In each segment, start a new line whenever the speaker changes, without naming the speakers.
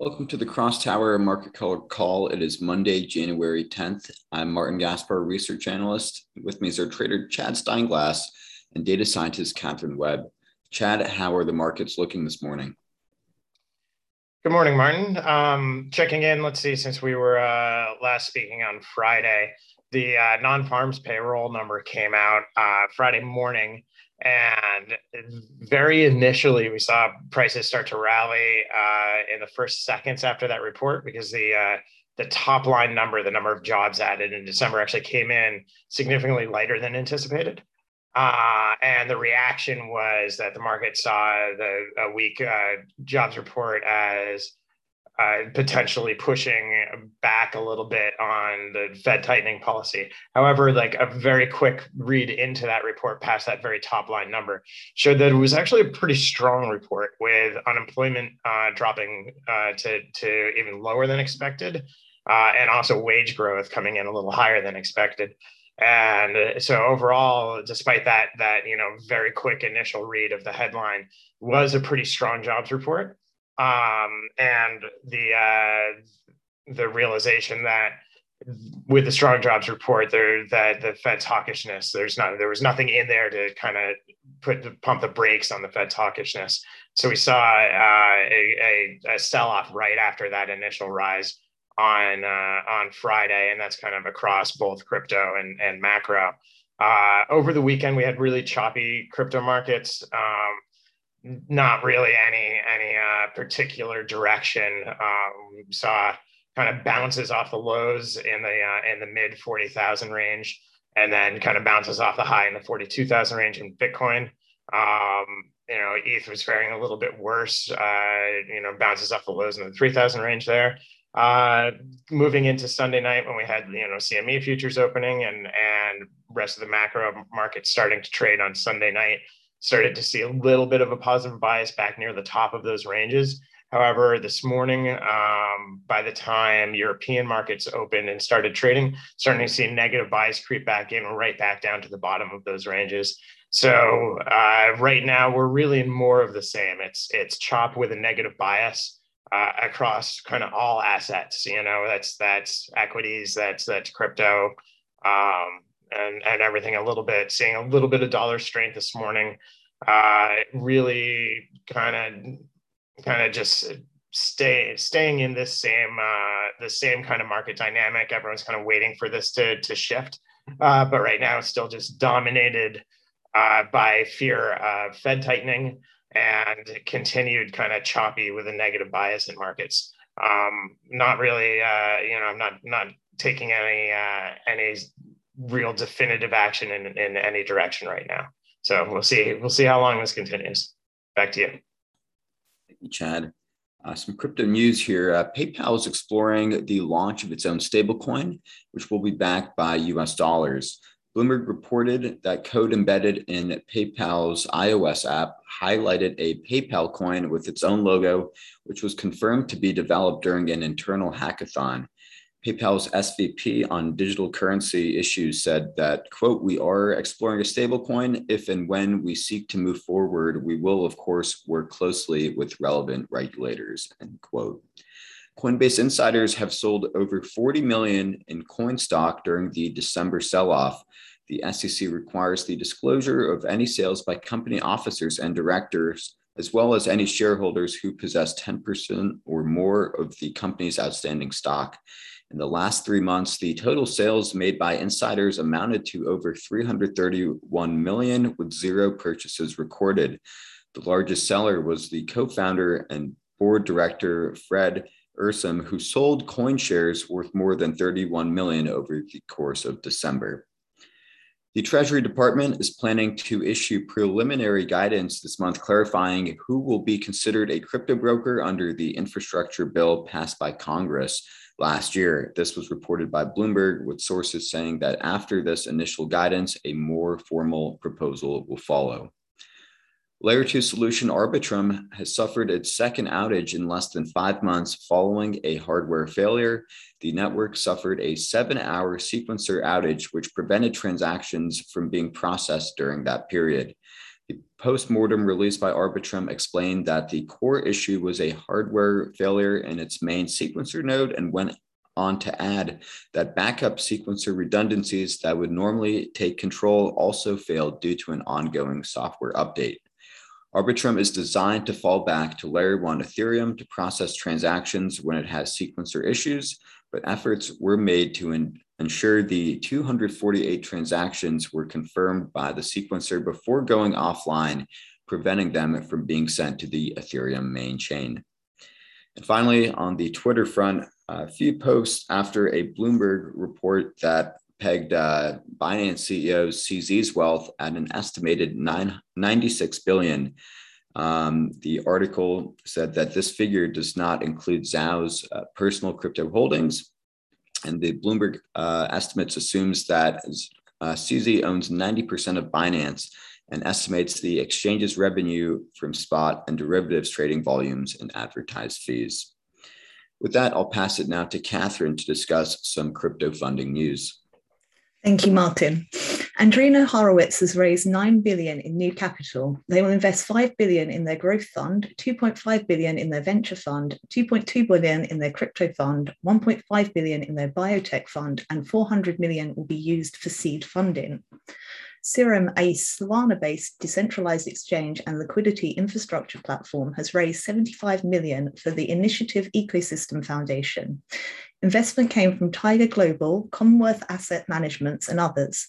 Welcome to the CrossTower Market Color Call. It is Monday, January 10th. I'm Martin Gaspar, research analyst. With me is our trader Chad Steinglass and data scientist Katherine Webb. Chad, how are the markets looking this morning?
Good morning, Martin. Um, checking in, let's see, since we were uh, last speaking on Friday, the uh, non farms payroll number came out uh, Friday morning and very initially, we saw prices start to rally uh, in the first seconds after that report because the uh, the top line number, the number of jobs added in December, actually came in significantly lighter than anticipated. Uh, and the reaction was that the market saw the a weak uh, jobs report as uh, potentially pushing back a little bit on the Fed tightening policy. However, like a very quick read into that report past that very top line number showed that it was actually a pretty strong report with unemployment uh, dropping uh, to, to even lower than expected uh, and also wage growth coming in a little higher than expected. And so overall, despite that, that you know very quick initial read of the headline was a pretty strong jobs report um, and the uh, the realization that with the strong jobs report there that the Fed's hawkishness there's not there was nothing in there to kind of put the pump the brakes on the Fed's hawkishness. So we saw uh, a, a, a sell off right after that initial rise on uh, on Friday, and that's kind of across both crypto and and macro. Uh, over the weekend, we had really choppy crypto markets. Um, not really any any uh, particular direction. Um, saw kind of bounces off the lows in the uh, in the mid forty thousand range, and then kind of bounces off the high in the forty two thousand range in Bitcoin. Um, you know, ETH was faring a little bit worse. Uh, you know, bounces off the lows in the three thousand range there. Uh, moving into Sunday night when we had you know CME futures opening and and rest of the macro market starting to trade on Sunday night started to see a little bit of a positive bias back near the top of those ranges. However, this morning, um, by the time European markets opened and started trading, starting to see negative bias creep back in, right back down to the bottom of those ranges. So uh, right now, we're really more of the same. It's it's chop with a negative bias uh, across kind of all assets. You know, that's that's equities, that's that's crypto. Um, and and everything a little bit, seeing a little bit of dollar strength this morning. Uh, really kind of kind of just stay staying in this same uh, the same kind of market dynamic. Everyone's kind of waiting for this to to shift, uh, but right now it's still just dominated uh, by fear of Fed tightening and continued kind of choppy with a negative bias in markets. Um, not really, uh, you know, I'm not not taking any uh, any real definitive action in, in any direction right now. So we'll see. We'll see how long this continues. Back to you.
Thank you, Chad. Uh, some crypto news here. Uh, PayPal is exploring the launch of its own stablecoin, which will be backed by US dollars. Bloomberg reported that code embedded in PayPal's iOS app highlighted a PayPal coin with its own logo, which was confirmed to be developed during an internal hackathon. PayPal's SVP on digital currency issues said that, quote, we are exploring a stablecoin. If and when we seek to move forward, we will, of course, work closely with relevant regulators, end quote. Coinbase insiders have sold over 40 million in coin stock during the December sell off. The SEC requires the disclosure of any sales by company officers and directors, as well as any shareholders who possess 10% or more of the company's outstanding stock. In the last three months, the total sales made by insiders amounted to over 331 million, with zero purchases recorded. The largest seller was the co-founder and board director Fred Ehrsam, who sold coin shares worth more than 31 million over the course of December. The Treasury Department is planning to issue preliminary guidance this month clarifying who will be considered a crypto broker under the infrastructure bill passed by Congress last year. This was reported by Bloomberg, with sources saying that after this initial guidance, a more formal proposal will follow. Layer 2 solution Arbitrum has suffered its second outage in less than five months following a hardware failure. The network suffered a seven hour sequencer outage, which prevented transactions from being processed during that period. The post-mortem released by Arbitrum explained that the core issue was a hardware failure in its main sequencer node and went on to add that backup sequencer redundancies that would normally take control also failed due to an ongoing software update. Arbitrum is designed to fall back to layer one Ethereum to process transactions when it has sequencer issues, but efforts were made to ensure the 248 transactions were confirmed by the sequencer before going offline, preventing them from being sent to the Ethereum main chain. And finally, on the Twitter front, a few posts after a Bloomberg report that pegged uh, Binance CEO CZ's wealth at an estimated nine, 96 billion. Um, the article said that this figure does not include Zhao's uh, personal crypto holdings, and the Bloomberg uh, estimates assumes that uh, CZ owns 90% of Binance and estimates the exchange's revenue from spot and derivatives trading volumes and advertised fees. With that, I'll pass it now to Katherine to discuss some crypto funding news.
Thank you, Martin. Andreessen Horowitz has raised 9 billion in new capital. They will invest 5 billion in their growth fund, 2.5 billion in their venture fund, 2.2 billion in their crypto fund, 1.5 billion in their biotech fund, and 400 million will be used for seed funding. Serum, a Solana based decentralized exchange and liquidity infrastructure platform, has raised 75 million for the Initiative Ecosystem Foundation. Investment came from Tiger Global, Commonwealth Asset Management, and others.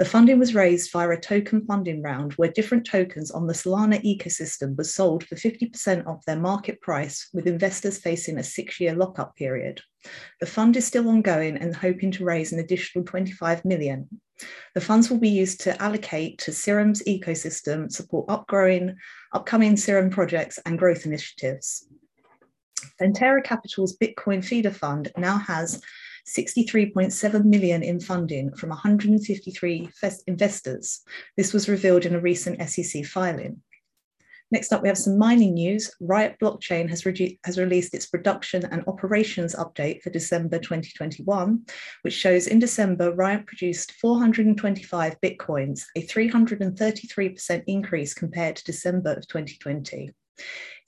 The funding was raised via a token funding round where different tokens on the Solana ecosystem were sold for 50% of their market price, with investors facing a six year lockup period. The fund is still ongoing and hoping to raise an additional 25 million. The funds will be used to allocate to Serum's ecosystem, support upgrowing, upcoming Serum projects, and growth initiatives. Pantera Capital's Bitcoin feeder fund now has 63.7 million in funding from 153 investors. This was revealed in a recent SEC filing. Next up, we have some mining news. Riot Blockchain has, has, released its production and operations update for December 2021, which shows in December, Riot produced 425 Bitcoins, a 333% increase compared to December of 2020.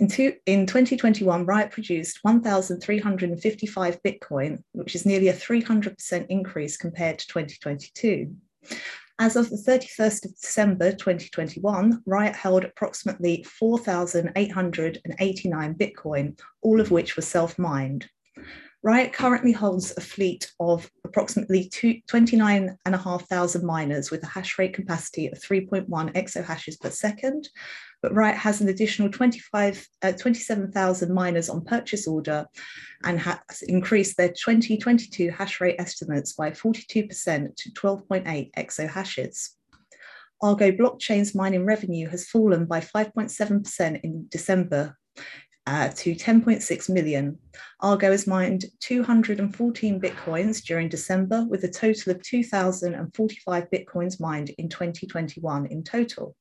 In, two, in 2021, Riot produced 1,355 Bitcoin, which is nearly a 300% increase compared to 2022. As of the 31st of December 2021, Riot held approximately 4,889 Bitcoin, all of which were self mined. Riot currently holds a fleet of approximately 29,500 miners with a hash rate capacity of 3.1 exahashes per second, but Riot has an additional 25, uh, 27,000 miners on purchase order and has increased their 2022 hash rate estimates by 42% to 12.8 exahashes. Argo blockchain's mining revenue has fallen by 5.7% in December uh, to 10.6 million. Argo has mined 214 bitcoins during December, with a total of 2,045 bitcoins mined in 2021 in total.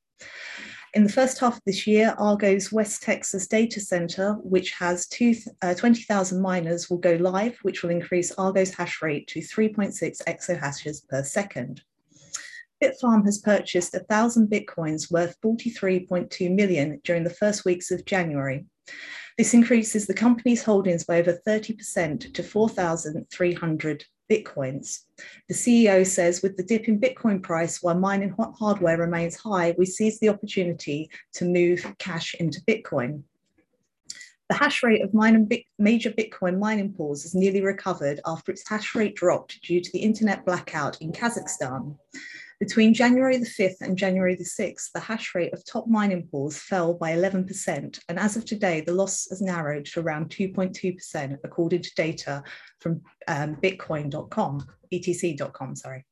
In the first half of this year, Argo's West Texas data center, which has uh, 20,000 miners, will go live, which will increase Argo's hash rate to 3.6 exahashes per second. Bitfarm has purchased 1,000 bitcoins worth 43.2 million during the first weeks of January. This increases the company's holdings by over 30% to 4,300 Bitcoins. The CEO says with the dip in Bitcoin price, while mining hardware remains high, we seize the opportunity to move cash into Bitcoin. The hash rate of major Bitcoin mining pools has nearly recovered after its hash rate dropped due to the internet blackout in Kazakhstan. Between January the 5th and January the 6th, the hash rate of top mining pools fell by 11%. And as of today, the loss has narrowed to around 2.2%, according to data from um, bitcoin.com, BTC.com, sorry.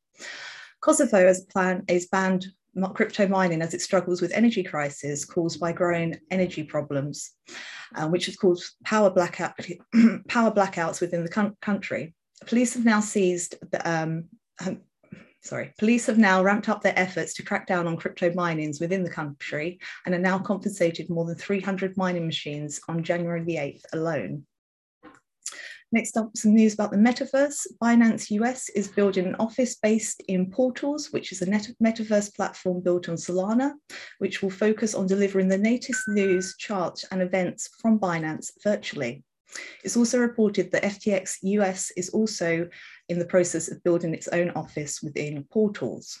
Kosovo has plan is banned crypto mining as it struggles with energy crisis caused by growing energy problems, uh, which has caused power blackout power blackouts within the country. Police have now seized the, um, sorry, police have now ramped up their efforts to crack down on crypto minings within the country and are now compensated more than 300 mining machines on January the 8th alone. Next up, some news about the metaverse. Binance US is building an office based in Portals, which is a metaverse platform built on Solana, which will focus on delivering the latest news, charts, and events from Binance virtually. It's also reported that FTX US is also in the process of building its own office within Portals.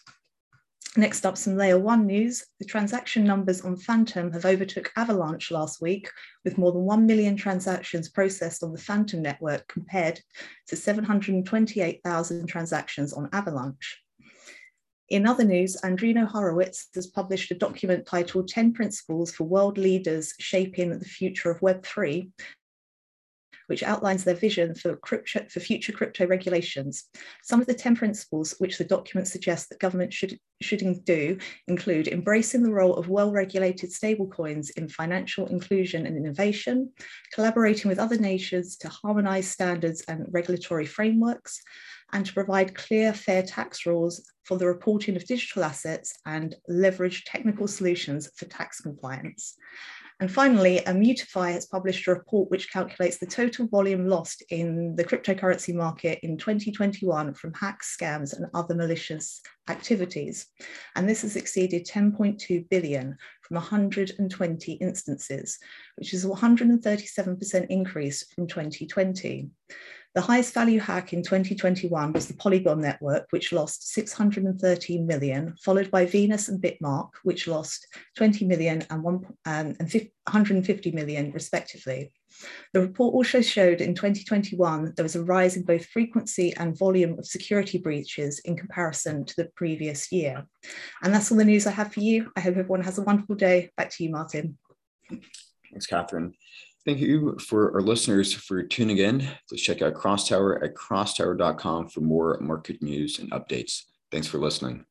Next up, some layer one news. The transaction numbers on Fantom have overtook Avalanche last week, with more than 1 million transactions processed on the Fantom network compared to 728,000 transactions on Avalanche. In other news, Andreessen Horowitz has published a document titled 10 Principles for World Leaders Shaping the Future of Web3, which outlines their vision for, crypto, for future crypto regulations. Some of the 10 principles which the document suggests that government should, should do include embracing the role of well-regulated stablecoins in financial inclusion and innovation, collaborating with other nations to harmonize standards and regulatory frameworks, and to provide clear, fair tax rules for the reporting of digital assets and leverage technical solutions for tax compliance. And finally, Immunefi has published a report which calculates the total volume lost in the cryptocurrency market in 2021 from hacks, scams, and other malicious activities. And this has exceeded 10.2 billion from 120 instances, which is a 137% increase from 2020. The highest value hack in 2021 was the Polygon network, which lost 613 million, followed by Venus and BitMart, which lost 20 million and, one, um, and 150 million, respectively. The report also showed in 2021 there was a rise in both frequency and volume of security breaches in comparison to the previous year. And that's all the news I have for you. I hope everyone has a wonderful day. Back to you, Martin.
Thanks, Katherine. Thank you for our listeners for tuning in. Please check out Crosstower at crosstower.com for more market news and updates. Thanks for listening.